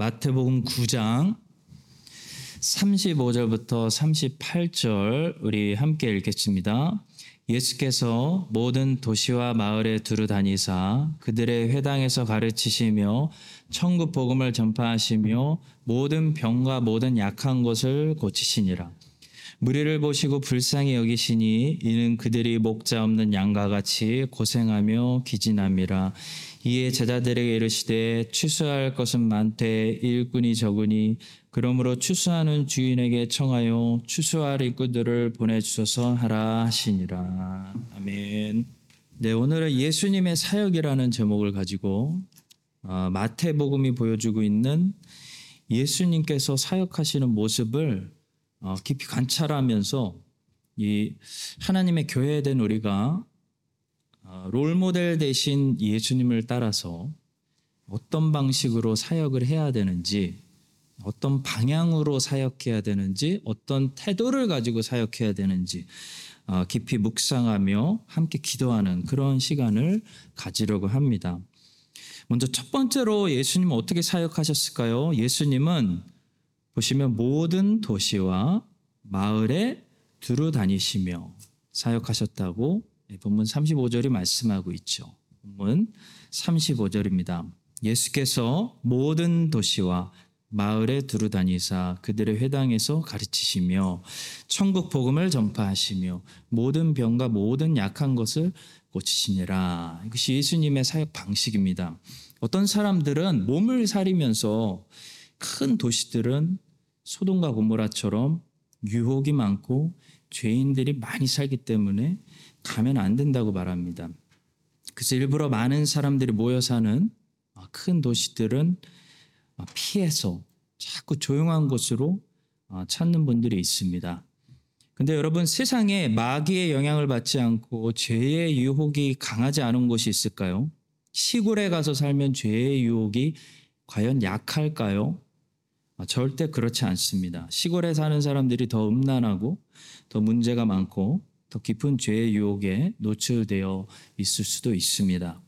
마태복음 9장 35절부터 38절 우리 함께 읽겠습니다. 예수께서 모든 도시와 마을에 두루 다니사 그들의 회당에서 가르치시며 천국 복음을 전파하시며 모든 병과 모든 약한 것을 고치시니라. 무리를 보시고 불쌍히 여기시니 이는 그들이 목자 없는 양과 같이 고생하며 기진함이라. 이에 제자들에게 이르시되 추수할 것은 많되 일꾼이 적으니 그러므로 추수하는 주인에게 청하여 추수할 일꾼들을 보내주소서 하라 하시니라. 아멘. 네, 오늘은 예수님의 사역이라는 제목을 가지고 어, 마태복음이 보여주고 있는 예수님께서 사역하시는 모습을 어, 깊이 관찰하면서 이 하나님의 교회에 된 우리가 어, 롤 모델 대신 예수님을 따라서 어떤 방식으로 사역을 해야 되는지, 어떤 방향으로 사역해야 되는지, 어떤 태도를 가지고 사역해야 되는지 어, 깊이 묵상하며 함께 기도하는 그런 시간을 가지려고 합니다. 먼저 첫 번째로 예수님은 어떻게 사역하셨을까요? 예수님은 보시면 모든 도시와 마을에 두루 다니시며 사역하셨다고 본문 35절이 말씀하고 있죠. 본문 35절입니다. 예수께서 모든 도시와 마을에 두루 다니사 그들의 회당에서 가르치시며 천국 복음을 전파하시며 모든 병과 모든 약한 것을 고치시니라. 이것이 예수님의 사역 방식입니다. 어떤 사람들은 몸을 사리면서 큰 도시들은 소돔과 고모라처럼 유혹이 많고 죄인들이 많이 살기 때문에 가면 안 된다고 말합니다. 그래서 일부러 많은 사람들이 모여 사는 큰 도시들은 피해서 자꾸 조용한 곳으로 찾는 분들이 있습니다. 근데 여러분 세상에 마귀의 영향을 받지 않고 죄의 유혹이 강하지 않은 곳이 있을까요? 시골에 가서 살면 죄의 유혹이 과연 약할까요? 절대 그렇지 않습니다. 시골에 사는 사람들이 더 음란하고 더 문제가 많고 더 깊은 죄의 유혹에 노출되어 있을 수도 있습니다.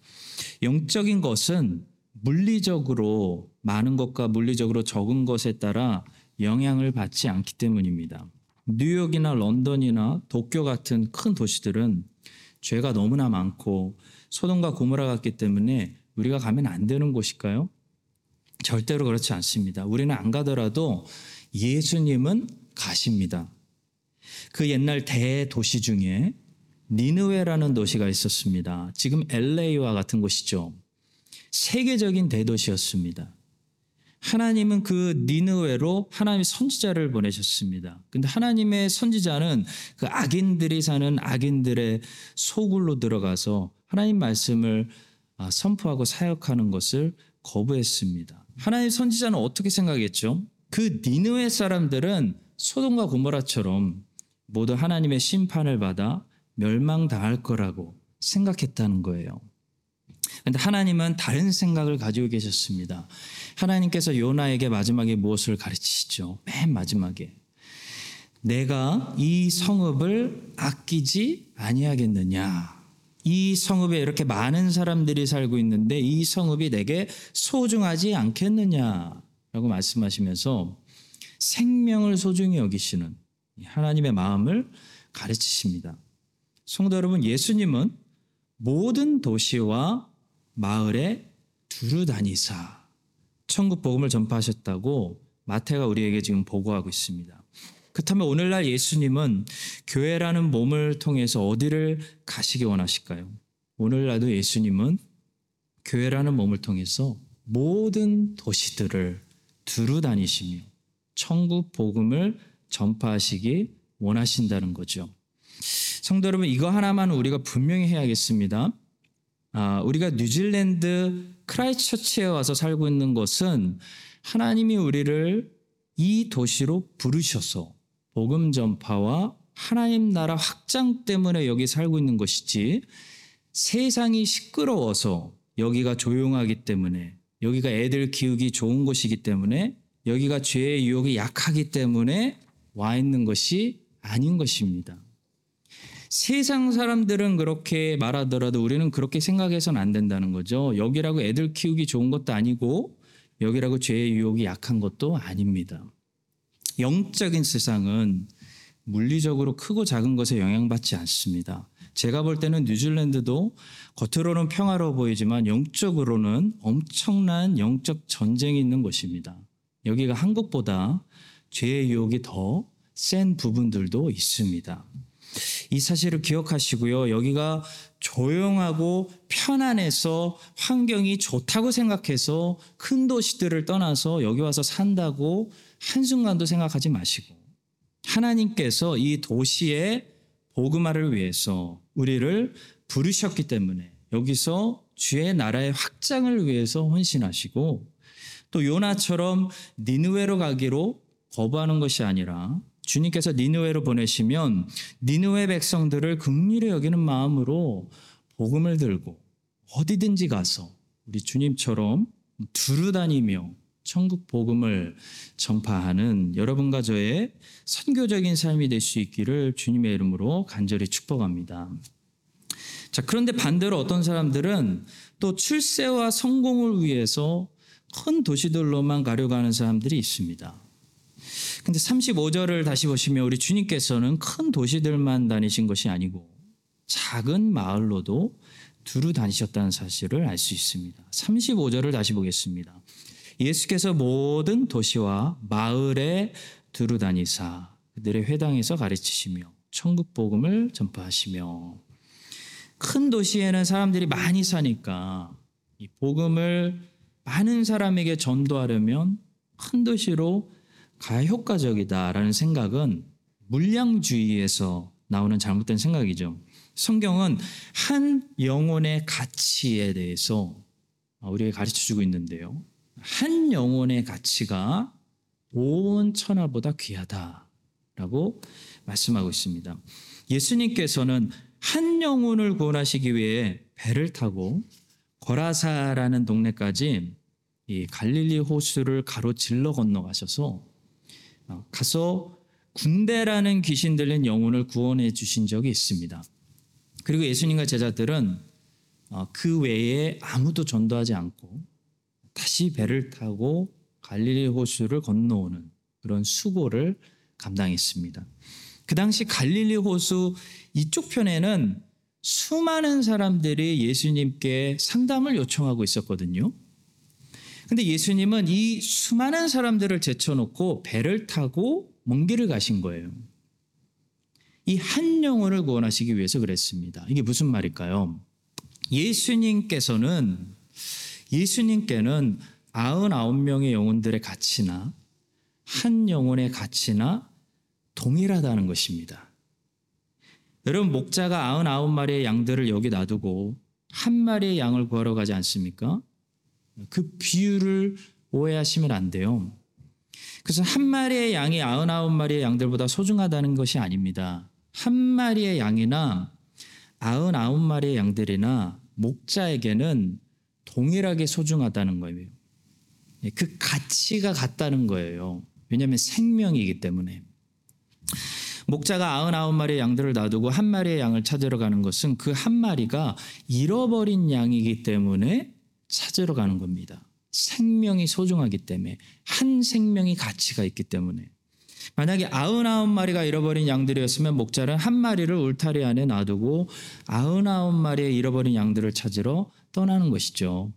영적인 것은 물리적으로 많은 것과 물리적으로 적은 것에 따라 영향을 받지 않기 때문입니다. 뉴욕이나 런던이나 도쿄 같은 큰 도시들은 죄가 너무나 많고 소돔과 고모라 같기 때문에 우리가 가면 안 되는 곳일까요? 절대로 그렇지 않습니다. 우리는 안 가더라도 예수님은 가십니다. 그 옛날 대도시 중에 니느웨라는 도시가 있었습니다. 지금 LA와 같은 곳이죠. 세계적인 대도시였습니다. 하나님은 그 니느웨로 하나님의 선지자를 보내셨습니다. 근데 하나님의 선지자는 그 악인들이 사는 악인들의 소굴로 들어가서 하나님 말씀을 아, 선포하고 사역하는 것을 거부했습니다. 하나님 선지자는 어떻게 생각했죠? 그 니느웨 사람들은 소돔과 고모라처럼 모두 하나님의 심판을 받아 멸망당할 거라고 생각했다는 거예요. 근데 하나님은 다른 생각을 가지고 계셨습니다. 하나님께서 요나에게 마지막에 무엇을 가르치시죠? 맨 마지막에. 내가 이 성읍을 아끼지 아니하겠느냐. 이 성읍에 이렇게 많은 사람들이 살고 있는데 이 성읍이 내게 소중하지 않겠느냐라고 말씀하시면서 생명을 소중히 여기시는 하나님의 마음을 가르치십니다. 성도 여러분, 예수님은 모든 도시와 마을에 두루 다니사 천국 복음을 전파하셨다고 마태가 우리에게 지금 보고하고 있습니다. 그렇다면 오늘날 예수님은 교회라는 몸을 통해서 어디를 가시기 원하실까요? 오늘날도 예수님은 교회라는 몸을 통해서 모든 도시들을 두루 다니시며 천국 복음을 전파하시기 원하신다는 거죠. 성도 여러분, 이거 하나만 우리가 분명히 해야겠습니다. 아, 우리가 뉴질랜드 크라이처치에 와서 살고 있는 것은 하나님이 우리를 이 도시로 부르셔서 복음 전파와 하나님 나라 확장 때문에 여기 살고 있는 것이지 세상이 시끄러워서 여기가 조용하기 때문에 여기가 애들 키우기 좋은 곳이기 때문에 여기가 죄의 유혹이 약하기 때문에 와 있는 것이 아닌 것입니다. 세상 사람들은 그렇게 말하더라도 우리는 그렇게 생각해서는 안 된다는 거죠. 여기라고 애들 키우기 좋은 것도 아니고 여기라고 죄의 유혹이 약한 것도 아닙니다. 영적인 세상은 물리적으로 크고 작은 것에 영향받지 않습니다. 제가 볼 때는 뉴질랜드도 겉으로는 평화로워 보이지만 영적으로는 엄청난 영적 전쟁이 있는 곳입니다. 여기가 한국보다 죄의 유혹이 더 센 부분들도 있습니다. 이 사실을 기억하시고요. 여기가 조용하고 편안해서 환경이 좋다고 생각해서 큰 도시들을 떠나서 여기 와서 산다고 한순간도 생각하지 마시고 하나님께서 이 도시의 복음화를 위해서 우리를 부르셨기 때문에 여기서 주의 나라의 확장을 위해서 헌신하시고 또 요나처럼 니느웨로 가기로 거부하는 것이 아니라 주님께서 니느웨로 보내시면 니느웨 백성들을 긍휼히 여기는 마음으로 복음을 들고 어디든지 가서 우리 주님처럼 두루 다니며 천국 복음을 전파하는 여러분과 저의 선교적인 삶이 될 수 있기를 주님의 이름으로 간절히 축복합니다. 자, 그런데 반대로 어떤 사람들은 또 출세와 성공을 위해서 큰 도시들로만 가려고 하는 사람들이 있습니다. 근데 35절을 다시 보시면 우리 주님께서는 큰 도시들만 다니신 것이 아니고 작은 마을로도 두루 다니셨다는 사실을 알 수 있습니다. 35절을 다시 보겠습니다. 예수께서 모든 도시와 마을에 두루 다니사 그들의 회당에서 가르치시며 천국 복음을 전파하시며 큰 도시에는 사람들이 많이 사니까 이 복음을 많은 사람에게 전도하려면 큰 도시로 가야 효과적이다라는 생각은 물량주의에서 나오는 잘못된 생각이죠. 성경은 한 영혼의 가치에 대해서 우리에게 가르쳐 주고 있는데요. 한 영혼의 가치가 온 천하보다 귀하다라고 말씀하고 있습니다. 예수님께서는 한 영혼을 구원하시기 위해 배를 타고 거라사라는 동네까지 이 갈릴리 호수를 가로질러 건너가셔서 어, 가서 군대라는 귀신 들린 영혼을 구원해 주신 적이 있습니다. 그리고 예수님과 제자들은 어, 그 외에 아무도 전도하지 않고 다시 배를 타고 갈릴리 호수를 건너오는 그런 수고를 감당했습니다. 그 당시 갈릴리 호수 이쪽 편에는 수많은 사람들이 예수님께 상담을 요청하고 있었거든요. 근데 예수님은 이 수많은 사람들을 제쳐놓고 배를 타고 먼 길을 가신 거예요. 이 한 영혼을 구원하시기 위해서 그랬습니다. 이게 무슨 말일까요? 예수님께서는 예수님께는 99명의 영혼들의 가치나 한 영혼의 가치나 동일하다는 것입니다. 여러분 목자가 99마리의 양들을 여기 놔두고 한 마리의 양을 구하러 가지 않습니까? 그 비유를 오해하시면 안 돼요. 그래서 한 마리의 양이 99마리의 양들보다 소중하다는 것이 아닙니다. 한 마리의 양이나 99마리의 양들이나 목자에게는 동일하게 소중하다는 거예요. 그 가치가 같다는 거예요. 왜냐하면 생명이기 때문에. 목자가 99마리의 양들을 놔두고 한 마리의 양을 찾으러 가는 것은 그 한 마리가 잃어버린 양이기 때문에 찾으러 가는 겁니다. 생명이 소중하기 때문에 한 생명이 가치가 있기 때문에 만약에 99마리가 잃어버린 양들이었으면 목자는 한 마리를 울타리 안에 놔두고 99마리의 잃어버린 양들을 찾으러 떠나는 것이죠.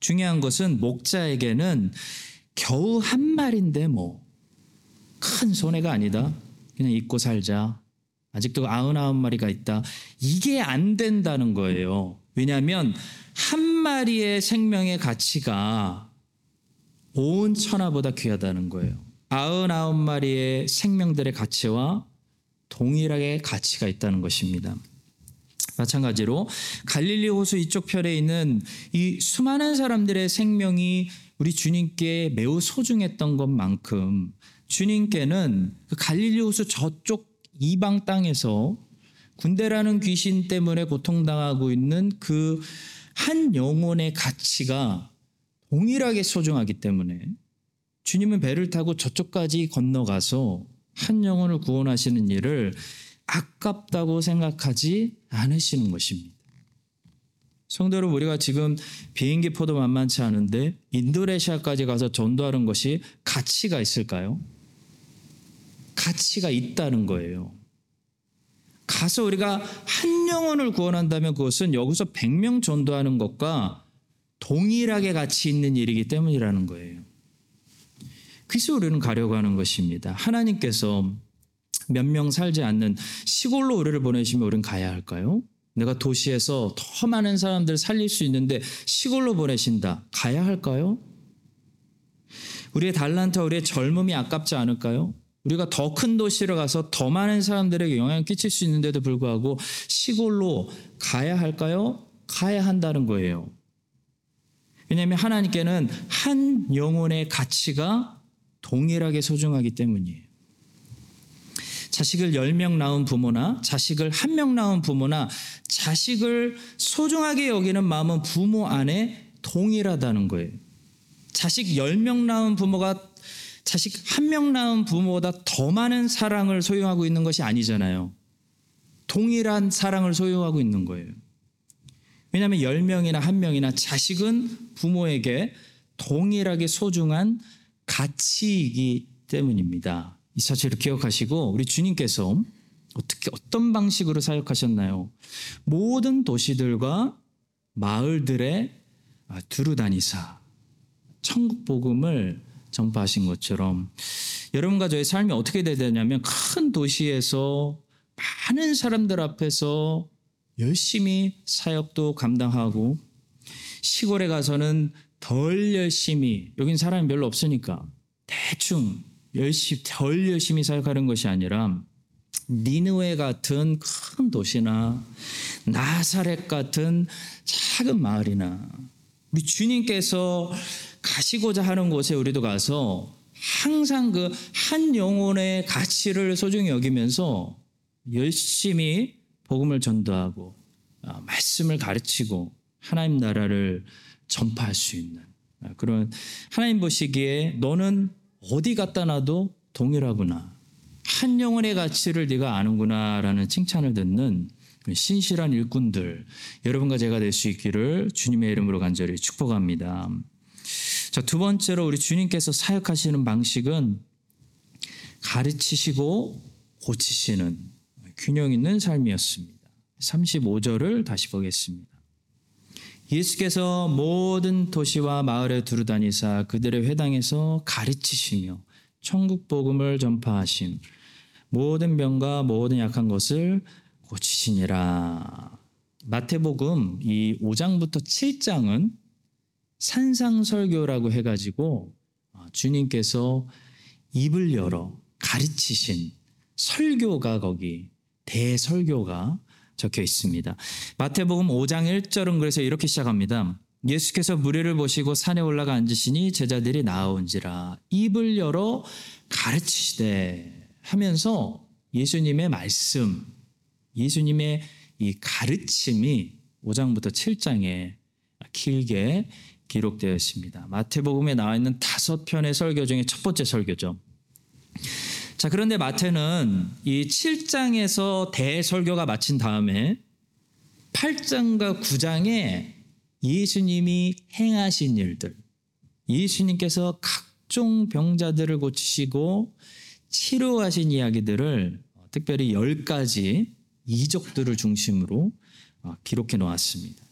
중요한 것은 목자에게는 겨우 한 마리인데 뭐 큰 손해가 아니다. 그냥 잊고 살자. 아직도 아흔아홉 마리가 있다. 이게 안 된다는 거예요. 왜냐하면 한 마리의 생명의 가치가 온 천하보다 귀하다는 거예요. 아흔아홉 마리의 생명들의 가치와 동일하게 가치가 있다는 것입니다. 마찬가지로 갈릴리 호수 이쪽 편에 있는 이 수많은 사람들의 생명이 우리 주님께 매우 소중했던 것만큼 주님께는 그 갈릴리 호수 저쪽 이방 땅에서 군대라는 귀신 때문에 고통당하고 있는 그 한 영혼의 가치가 동일하게 소중하기 때문에 주님은 배를 타고 저쪽까지 건너가서 한 영혼을 구원하시는 일을 아깝다고 생각하지 않으시는 것입니다. 성도 여러분 우리가 지금 비행기 표도 만만치 않은데 인도네시아까지 가서 전도하는 것이 가치가 있을까요? 가치가 있다는 거예요. 가서 우리가 한 영혼을 구원한다면 그것은 여기서 100명 전도하는 것과 동일하게 가치 있는 일이기 때문이라는 거예요. 그래서 우리는 가려고 하는 것입니다. 하나님께서 몇 명 살지 않는 시골로 우리를 보내시면 우리는 가야 할까요? 내가 도시에서 더 많은 사람들 살릴 수 있는데 시골로 보내신다. 가야 할까요? 우리의 달란트, 우리의 젊음이 아깝지 않을까요? 우리가 더 큰 도시로 가서 더 많은 사람들에게 영향을 끼칠 수 있는데도 불구하고 시골로 가야 할까요? 가야 한다는 거예요. 왜냐하면 하나님께는 한 영혼의 가치가 동일하게 소중하기 때문이에요. 자식을 10명 낳은 부모나 자식을 한명 낳은 부모나 자식을 소중하게 여기는 마음은 부모 안에 동일하다는 거예요. 자식 10명 낳은 부모가 자식 한명 낳은 부모보다 더 많은 사랑을 소유하고 있는 것이 아니잖아요. 동일한 사랑을 소유하고 있는 거예요. 왜냐하면 10명이나 한 명이나 자식은 부모에게 동일하게 소중한 가치이기 때문입니다. 이 사실을 기억하시고 우리 주님께서 어떻게 어떤 방식으로 사역하셨나요? 모든 도시들과 마을들에 두루 다니사 천국 복음을 전파하신 것처럼 여러분과 저의 삶이 어떻게 돼야 되냐면 큰 도시에서 많은 사람들 앞에서 열심히 사역도 감당하고 시골에 가서는 덜 열심히 여긴 사람이 별로 없으니까 대충 열심히 덜 열심히 사역하는 것이 아니라 니느웨 같은 큰 도시나 나사렛 같은 작은 마을이나 우리 주님께서 가시고자 하는 곳에 우리도 가서 항상 그 한 영혼의 가치를 소중히 여기면서 열심히 복음을 전도하고 아, 말씀을 가르치고 하나님 나라를 전파할 수 있는 아, 그런 하나님 보시기에 너는 어디 갖다 놔도 동일하구나. 한 영혼의 가치를 네가 아는구나라는 칭찬을 듣는 신실한 일꾼들 여러분과 제가 될 수 있기를 주님의 이름으로 간절히 축복합니다. 자, 두 번째로 우리 주님께서 사역하시는 방식은 가르치시고 고치시는 균형 있는 삶이었습니다. 35절을 다시 보겠습니다. 예수께서 모든 도시와 마을에 두루다니사 그들의 회당에서 가르치시며 천국 복음을 전파하심 모든 병과 모든 약한 것을 고치시니라. 마태복음 이 5장부터 7장은 산상설교라고 해가지고 어, 주님께서 입을 열어 가르치신 설교가 거기 대설교가 적혀 있습니다. 마태복음 5장 1절은 그래서 이렇게 시작합니다. 예수께서 무리를 보시고 산에 올라가 앉으시니 제자들이 나아온지라 입을 열어 가르치시되 하면서 예수님의 말씀, 예수님의 이 가르침이 5장부터 7장에 길게 기록되어 있습니다. 마태복음에 나와 있는 다섯 편의 설교 중에 첫 번째 설교죠. 자, 그런데 마태는 이 7장에서 대설교가 마친 다음에 8장과 9장에 예수님이 행하신 일들, 예수님께서 각종 병자들을 고치시고 치료하신 이야기들을 특별히 10가지 이적들을 중심으로 기록해 놓았습니다.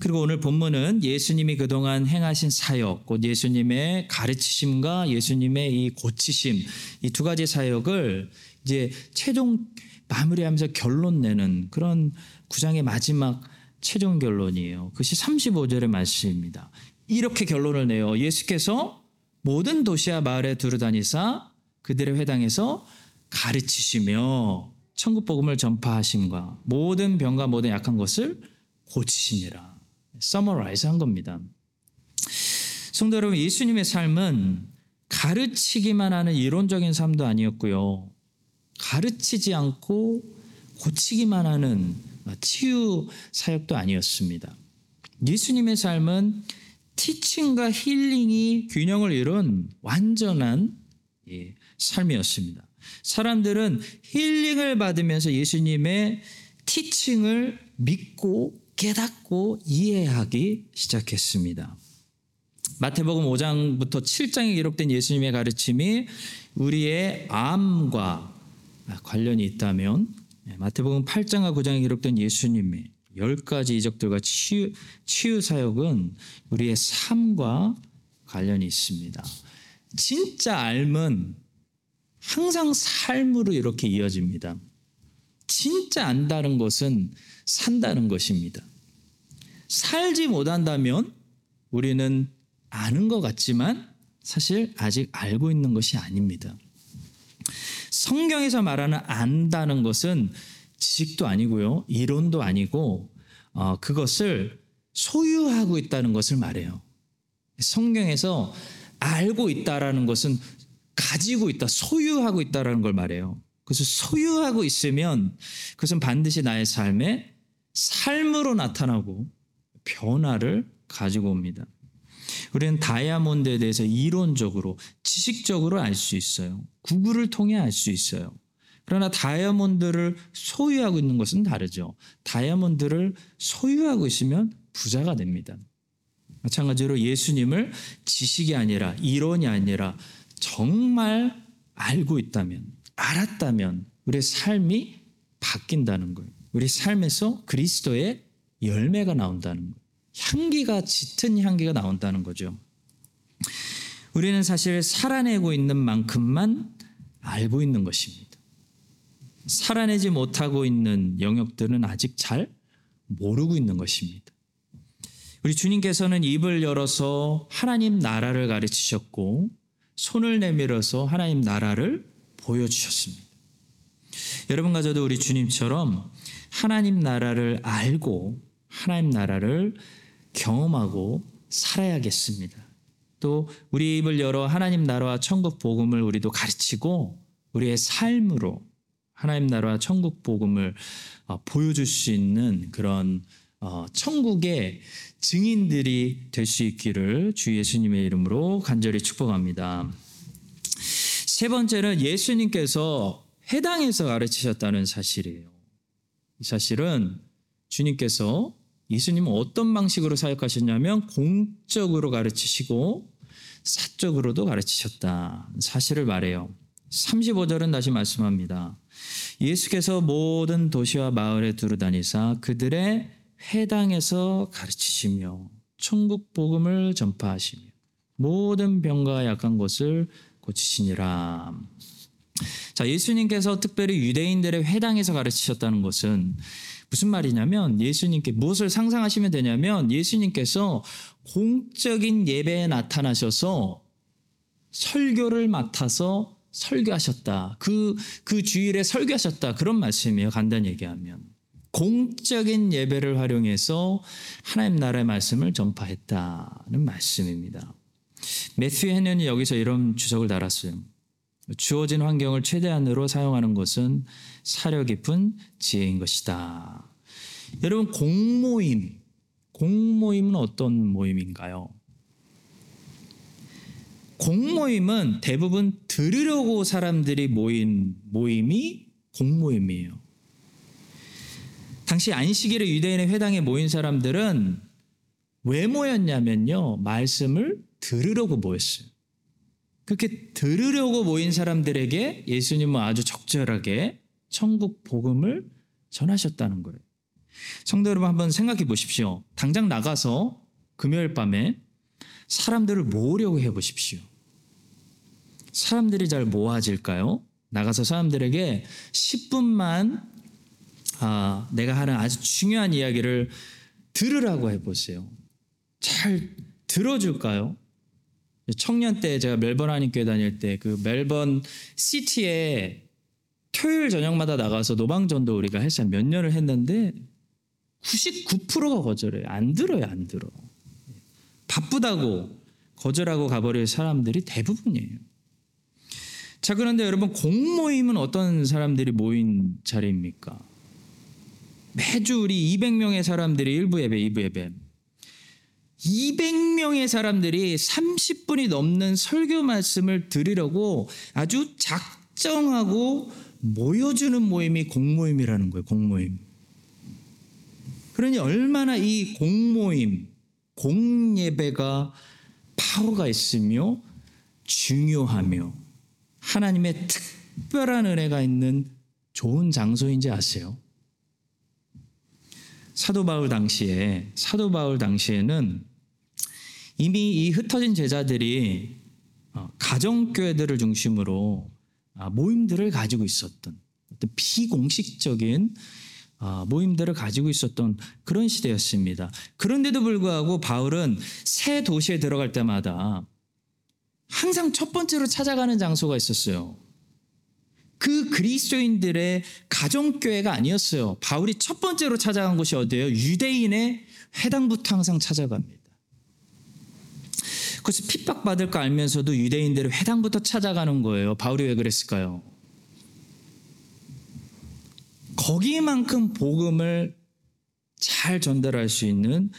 그리고 오늘 본문은 예수님이 그동안 행하신 사역, 곧 예수님의 가르치심과 예수님의 이 고치심, 이 두 가지 사역을 이제 최종 마무리하면서 결론 내는 그런 구장의 마지막 최종 결론이에요. 그것이 35절의 말씀입니다. 이렇게 결론을 내요. 예수께서 모든 도시와 마을에 두루다니사 그들의 회당에서 가르치시며 천국 복음을 전파하심과 모든 병과 모든 약한 것을 고치시니라. summarize 한 겁니다. 성도 여러분, 예수님의 삶은 가르치기만 하는 이론적인 삶도 아니었고요. 가르치지 않고 고치기만 하는 치유 사역도 아니었습니다. 예수님의 삶은 티칭과 힐링이 균형을 이룬 완전한 삶이었습니다. 사람들은 힐링을 받으면서 예수님의 티칭을 믿고 깨닫고 이해하기 시작했습니다. 마태복음 5장부터 7장에 기록된 예수님의 가르침이 우리의 암과 관련이 있다면 네, 마태복음 8장과 9장에 기록된 예수님의 열 가지 이적들과 치유, 치유 사역은 우리의 삶과 관련이 있습니다. 진짜 삶은 항상 삶으로 이렇게 이어집니다. 진짜 안다는 것은 산다는 것입니다. 살지 못한다면 우리는 아는 것 같지만 사실 아직 알고 있는 것이 아닙니다. 성경에서 말하는 안다는 것은 지식도 아니고요, 이론도 아니고 어, 그것을 소유하고 있다는 것을 말해요. 성경에서 알고 있다라는 것은 가지고 있다, 소유하고 있다라는 걸 말해요. 그래서 소유하고 있으면 그것은 반드시 나의 삶에 삶으로 나타나고 변화를 가지고 옵니다. 우리는 다이아몬드에 대해서 이론적으로, 지식적으로 알 수 있어요. 구글을 통해 알 수 있어요. 그러나 다이아몬드를 소유하고 있는 것은 다르죠. 다이아몬드를 소유하고 있으면 부자가 됩니다. 마찬가지로 예수님을 지식이 아니라 이론이 아니라 정말 알고 있다면, 알았다면 우리의 삶이 바뀐다는 거예요. 우리 삶에서 그리스도의 열매가 나온다는 거예요. 향기가 짙은 향기가 나온다는 거죠. 우리는 사실 살아내고 있는 만큼만 알고 있는 것입니다. 살아내지 못하고 있는 영역들은 아직 잘 모르고 있는 것입니다. 우리 주님께서는 입을 열어서 하나님 나라를 가르치셨고 손을 내밀어서 하나님 나라를 보여주셨습니다. 여러분과 저도 우리 주님처럼 하나님 나라를 알고 하나님 나라를 경험하고 살아야겠습니다. 또 우리 입을 열어 하나님 나라와 천국 복음을 우리도 가르치고 우리의 삶으로 하나님 나라와 천국 복음을 어, 보여줄 수 있는 그런 어, 천국의 증인들이 될 수 있기를 주 예수님의 이름으로 간절히 축복합니다. 세 번째는 예수님께서 해당에서 가르치셨다는 사실이에요. 이 사실은 주님께서 예수님은 어떤 방식으로 사역하셨냐면 공적으로 가르치시고 사적으로도 가르치셨다. 사실을 말해요. 35절은 다시 말씀합니다. 예수께서 모든 도시와 마을에 두루다니사 그들의 회당에서 가르치시며 천국 복음을 전파하시며 모든 병과 약한 것을 고치시니라. 자, 예수님께서 특별히 유대인들의 회당에서 가르치셨다는 것은 무슨 말이냐면 예수님께 무엇을 상상하시면 되냐면 예수님께서 공적인 예배에 나타나셔서 설교를 맡아서 설교하셨다. 그, 그 주일에 설교하셨다. 그런 말씀이에요. 간단히 얘기하면. 공적인 예배를 활용해서 하나님 나라의 말씀을 전파했다는 말씀입니다. 매튜 해년이 여기서 이런 주석을 달았어요. 주어진 환경을 최대한으로 사용하는 것은 사려 깊은 지혜인 것이다. 여러분 공모임, 공모임은 어떤 모임인가요? 공모임은 대부분 들으려고 사람들이 모인 모임이 공모임이에요. 당시 안식일에 유대인의 회당에 모인 사람들은 왜 모였냐면요. 말씀을 들으려고 모였어요. 그렇게 들으려고 모인 사람들에게 예수님은 아주 적절하게 천국 복음을 전하셨다는 거예요. 성도 여러분 한번 생각해 보십시오. 당장 나가서 금요일 밤에 사람들을 모으려고 해 보십시오. 사람들이 잘 모아질까요? 나가서 사람들에게 10분만 아, 내가 하는 아주 중요한 이야기를 들으라고 해보세요. 잘 들어줄까요? 청년 때 제가 멜번 한인교회 다닐 때 그 멜번 시티에 토요일 저녁마다 나가서 노방전도 우리가 했어요. 몇 년을 했는데 99%가 거절해요. 안 들어요, 안 들어. 바쁘다고 거절하고 가버릴 사람들이 대부분이에요. 자, 그런데 여러분, 공모임은 어떤 사람들이 모인 자리입니까? 매주 우리 200명의 사람들이 1부 예배, 2부 예배. 200명의 사람들이 30분이 넘는 설교 말씀을 들으려고 아주 작정하고 모여주는 모임이 공모임이라는 거예요, 공모임. 그러니 얼마나 이 공모임, 공예배가 파워가 있으며 중요하며 하나님의 특별한 은혜가 있는 좋은 장소인지 아세요? 사도 바울 당시에 사도 바울 당시에는 이미 이 흩어진 제자들이 어, 가정교회들을 중심으로 아, 모임들을 가지고 있었던 어떤 비공식적인 아, 모임들을 가지고 있었던 그런 시대였습니다. 그런데도 불구하고 바울은 새 도시에 들어갈 때마다 항상 첫 번째로 찾아가는 장소가 있었어요. 그 그리스도인들의 가정교회가 아니었어요. 바울이 첫 번째로 찾아간 곳이 어디예요? 유대인의 회당부터 항상 찾아갑니다. 그래서 핍박받을 거 알면서도 유대인들의 회당부터 찾아가는 거예요. 바울이 왜 그랬을까요? 거기만큼 복음을 잘 전달할 수 있는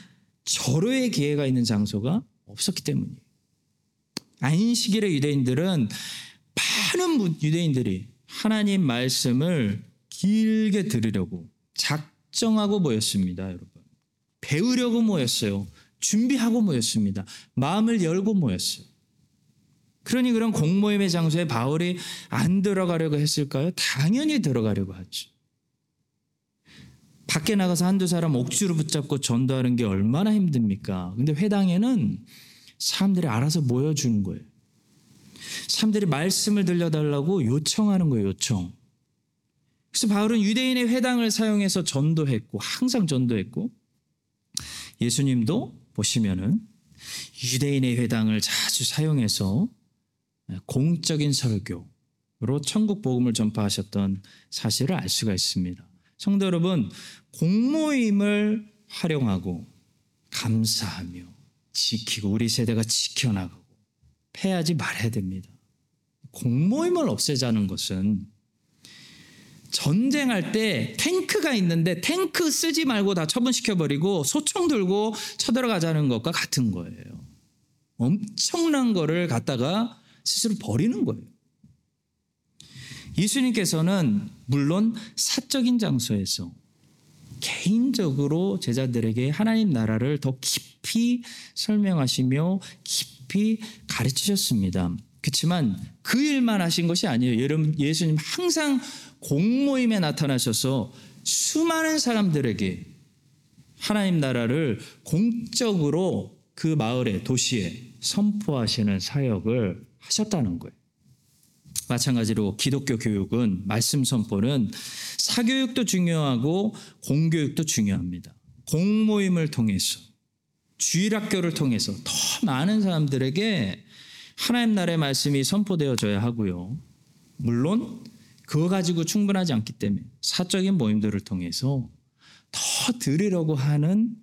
절호의 기회가 있는 장소가 없었기 때문이에요. 안식일의 유대인들은 많은 유대인들이 하나님 말씀을 길게 들으려고 작정하고 모였습니다, 여러분. 배우려고 모였어요. 준비하고 모였습니다. 마음을 열고 모였어요. 그러니 그런 공모임의 장소에 바울이 안 들어가려고 했을까요? 당연히 들어가려고 하죠. 밖에 나가서 한두 사람 억지로 붙잡고 전도하는 게 얼마나 힘듭니까? 근데 회당에는 사람들이 알아서 모여주는 거예요. 사람들이 말씀을 들려달라고 요청하는 거예요, 요청. 그래서 바울은 유대인의 회당을 사용해서 전도했고, 항상 전도했고, 예수님도 보시면은 유대인의 회당을 자주 사용해서 공적인 설교로 천국 복음을 전파하셨던 사실을 알 수가 있습니다. 성도 여러분, 공모임을 활용하고 감사하며 지키고 우리 세대가 지켜나가고 패하지 말아야 됩니다. 공모임을 없애자는 것은 전쟁할 때 탱크가 있는데 탱크 쓰지 말고 다 처분시켜버리고 소총 들고 쳐들어가자는 것과 같은 거예요. 엄청난 거를 갖다가 스스로 버리는 거예요. 예수님께서는 물론 사적인 장소에서 개인적으로 제자들에게 하나님 나라를 더 깊이 설명하시며 깊이 가르치셨습니다. 그렇지만 그 일만 하신 것이 아니에요. 여러분 예수님 항상 공모임에 나타나셔서 수많은 사람들에게 하나님 나라를 공적으로 그 마을에 도시에 선포하시는 사역을 하셨다는 거예요. 마찬가지로 기독교 교육은 말씀 선포는 사교육도 중요하고 공교육도 중요합니다. 공모임을 통해서 주일학교를 통해서 더 많은 사람들에게 하나님 나라의 말씀이 선포되어져야 하고요. 물론 그거 가지고 충분하지 않기 때문에 사적인 모임들을 통해서 더 들으려고 하는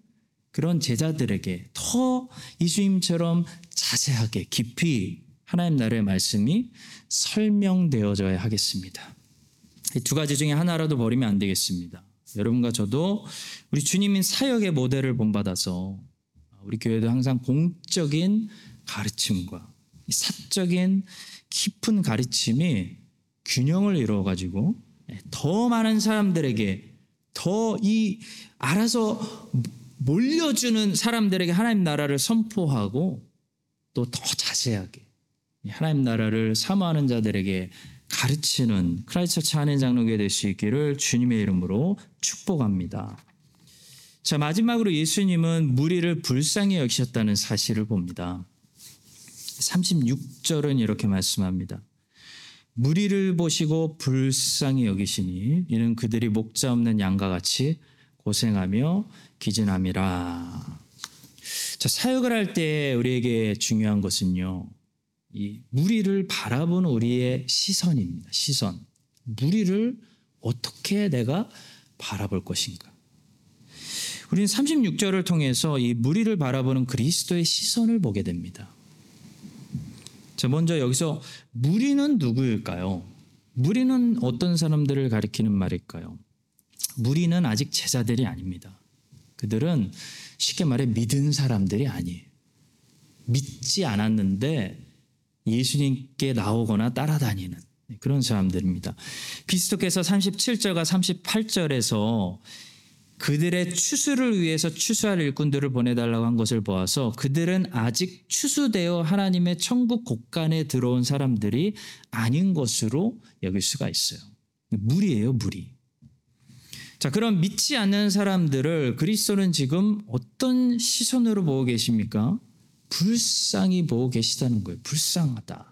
그런 제자들에게 더 이주임처럼 자세하게 깊이 하나님 나라의 말씀이 설명되어져야 하겠습니다. 두 가지 중에 하나라도 버리면 안 되겠습니다. 여러분과 저도 우리 주님인 사역의 모델을 본받아서 우리 교회도 항상 공적인 가르침과 사적인 깊은 가르침이 균형을 이루어 가지고 더 많은 사람들에게 더 이 알아서 몰려주는 사람들에게 하나님 나라를 선포하고 또 더 자세하게 하나님 나라를 사모하는 자들에게 가르치는 크라이처치 한인 수 있기를 주님의 이름으로 축복합니다. 자 마지막으로 예수님은 무리를 불쌍히 여기셨다는 사실을 봅니다. 36절은 이렇게 말씀합니다. 무리를 보시고 불쌍히 여기시니 이는 그들이 목자 없는 양과 같이 고생하며 기진함이라. 자, 사역을 할 때 우리에게 중요한 것은요. 이 무리를 바라보는 우리의 시선입니다. 시선. 무리를 어떻게 내가 바라볼 것인가? 우리는 36절을 통해서 이 무리를 바라보는 그리스도의 시선을 보게 됩니다. 자, 먼저 여기서 무리는 누구일까요? 무리는 어떤 사람들을 가리키는 말일까요? 무리는 아직 제자들이 아닙니다. 그들은 쉽게 말해 믿은 사람들이 아니에요. 믿지 않았는데 예수님께 나오거나 따라다니는 그런 사람들입니다. 그리스도께서 37절과 38절에서 그들의 추수를 위해서 추수할 일꾼들을 보내달라고 한 것을 보아서 그들은 아직 추수되어 하나님의 천국 곳간에 들어온 사람들이 아닌 것으로 여길 수가 있어요. 무리예요, 무리. 자, 그럼 믿지 않는 사람들을 그리스도는 지금 어떤 시선으로 보고 계십니까? 불쌍히 보고 계시다는 거예요. 불쌍하다.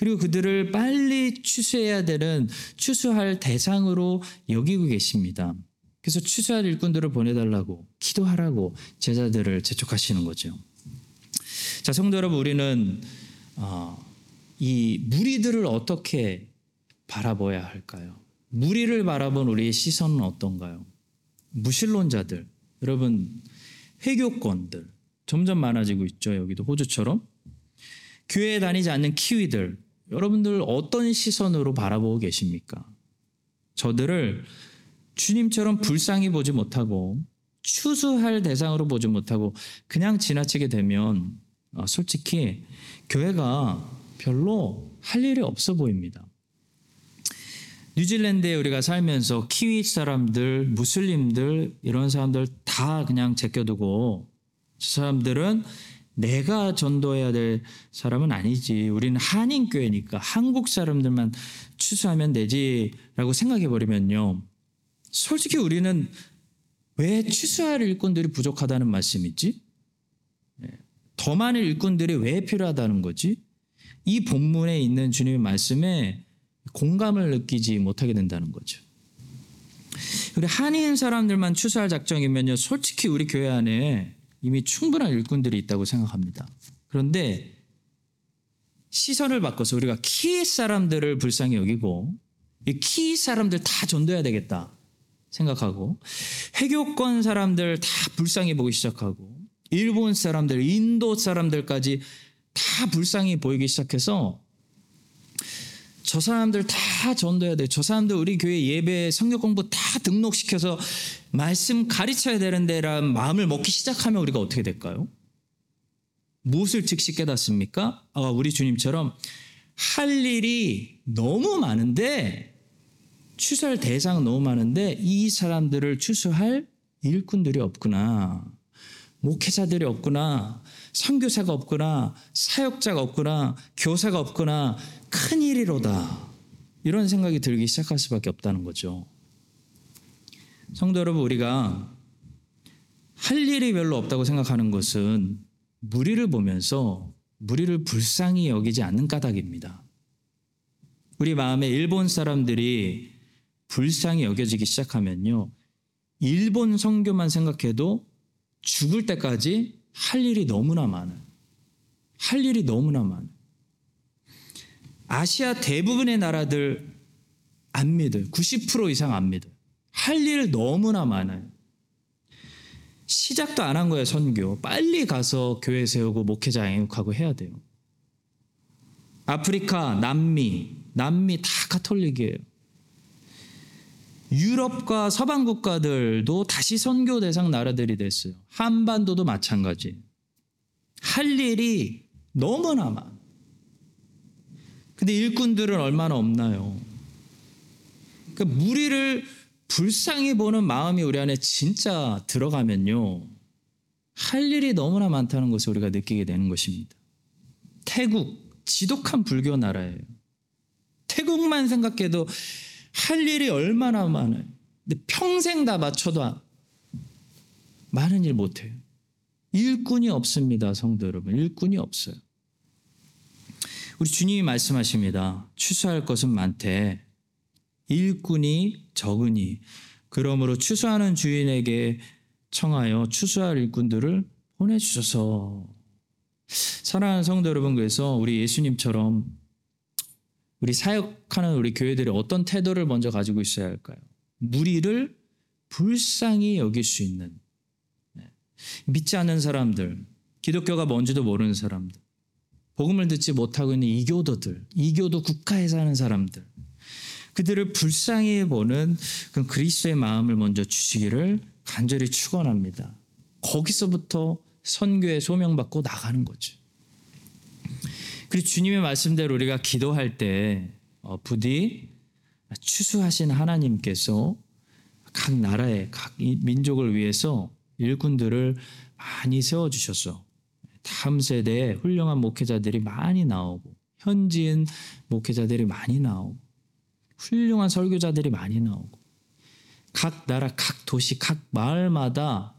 그리고 그들을 빨리 추수해야 되는 추수할 대상으로 여기고 계십니다. 그래서 추수할 일꾼들을 보내달라고 기도하라고 제자들을 재촉하시는 거죠. 자, 성도 여러분, 우리는 어, 이 무리들을 어떻게 바라봐야 할까요? 무리를 바라본 우리의 시선은 어떤가요? 무신론자들, 여러분 회교권들 점점 많아지고 있죠. 여기도 호주처럼 교회에 다니지 않는 키위들, 여러분들 어떤 시선으로 바라보고 계십니까? 저들을 주님처럼 불쌍히 보지 못하고 추수할 대상으로 보지 못하고 그냥 지나치게 되면 어, 솔직히 교회가 별로 할 일이 없어 보입니다. 뉴질랜드에 우리가 살면서 키위 사람들, 무슬림들 이런 사람들 다 그냥 제껴두고 저 사람들은 내가 전도해야 될 사람은 아니지. 우리는 한인교회니까 한국 사람들만 추수하면 되지라고 생각해 버리면요. 솔직히 우리는 왜 추수할 일꾼들이 부족하다는 말씀이지? 네. 더 많은 일꾼들이 왜 필요하다는 거지? 이 본문에 있는 주님의 말씀에 공감을 느끼지 못하게 된다는 거죠. 우리 한인 사람들만 추수할 작정이면요, 솔직히 우리 교회 안에 이미 충분한 일꾼들이 있다고 생각합니다. 그런데 시선을 바꿔서 우리가 키 사람들을 불쌍히 여기고 키 사람들 다 전도해야 되겠다 생각하고 해교권 사람들 다 불쌍히 보기 시작하고 일본 사람들, 인도 사람들까지 다 불쌍히 보이기 시작해서 저 사람들 다 전도해야 돼. 저 사람들 우리 교회 예배 성경 공부 다 등록시켜서 말씀 가르쳐야 되는데라는 마음을 먹기 시작하면 우리가 어떻게 될까요? 무엇을 즉시 깨닫습니까? 아, 우리 주님처럼 할 일이 너무 많은데 추수할 대상은 너무 많은데 이 사람들을 추수할 일꾼들이 없구나. 목회자들이 없구나. 선교사가 없구나. 사역자가 없구나. 교사가 없구나. 큰 일이로다. 이런 생각이 들기 시작할 수밖에 없다는 거죠. 성도 여러분, 우리가 할 일이 별로 없다고 생각하는 것은 무리를 보면서 무리를 불쌍히 여기지 않는 까닭입니다. 우리 마음에 일본 사람들이 불쌍히 여겨지기 시작하면요. 일본 성교만 생각해도 죽을 때까지 할 일이 너무나 많아요. 할 일이 너무나 많아요. 아시아 대부분의 나라들 안 믿어요. 90% 이상 안 믿어요. 할 일 너무나 많아요. 시작도 안 한 거예요, 선교. 빨리 가서 교회 세우고 목회자 양육하고 해야 돼요. 아프리카, 남미, 남미 다 카톨릭이에요. 유럽과 서방 국가들도 다시 선교 대상 나라들이 됐어요. 한반도도 마찬가지. 할 일이 너무나 많아. 근데 일꾼들은 얼마나 없나요? 그 무리를 불쌍히 보는 마음이 우리 안에 진짜 들어가면요. 할 일이 너무나 많다는 것을 우리가 느끼게 되는 것입니다. 태국, 지독한 불교 나라예요. 태국만 생각해도 할 일이 얼마나 많아요. 근데 평생 다 맞춰도 많은 일 못해요. 일꾼이 없습니다, 성도 여러분. 일꾼이 없어요. 우리 주님이 말씀하십니다. 추수할 것은 많되 일꾼이 적으니 그러므로 추수하는 주인에게 청하여 추수할 일꾼들을 보내주셔서 사랑하는 성도 여러분 그래서 우리 예수님처럼 우리 사역하는 우리 교회들이 어떤 태도를 먼저 가지고 있어야 할까요? 무리를 불쌍히 여길 수 있는 네. 믿지 않는 사람들, 기독교가 뭔지도 모르는 사람들, 복음을 듣지 못하고 있는 이교도들, 이교도 국가에 사는 사람들, 그들을 불쌍히 보는 그 그리스도의 마음을 먼저 주시기를 간절히 축원합니다. 거기서부터 선교에 소명받고 나가는 거죠. 그리고 주님의 말씀대로 우리가 기도할 때 어, 부디 추수하신 하나님께서 각 나라의 각 이- 민족을 위해서 일꾼들을 많이 세워 주셨어. 다음 세대에 훌륭한 목회자들이 많이 나오고 현지인 목회자들이 많이 나오고 훌륭한 설교자들이 많이 나오고 각 나라 각 도시 각 마을마다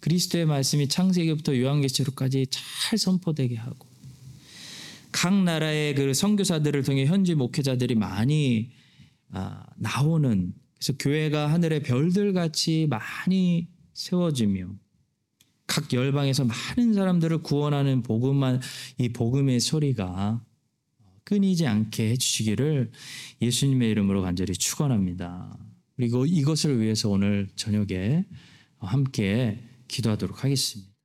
그리스도의 말씀이 창세기부터 요한계시록까지 잘 선포되게 하고 각 나라의 그 선교사들을 통해 현지 목회자들이 많이 아, 나오는 그래서 교회가 하늘의 별들 같이 많이 세워지며 각 열방에서 많은 사람들을 구원하는 복음만 이 복음의 소리가 끊이지 않게 해주시기를 예수님의 이름으로 간절히 축원합니다. 그리고 이것을 위해서 오늘 저녁에 함께 기도하도록 하겠습니다.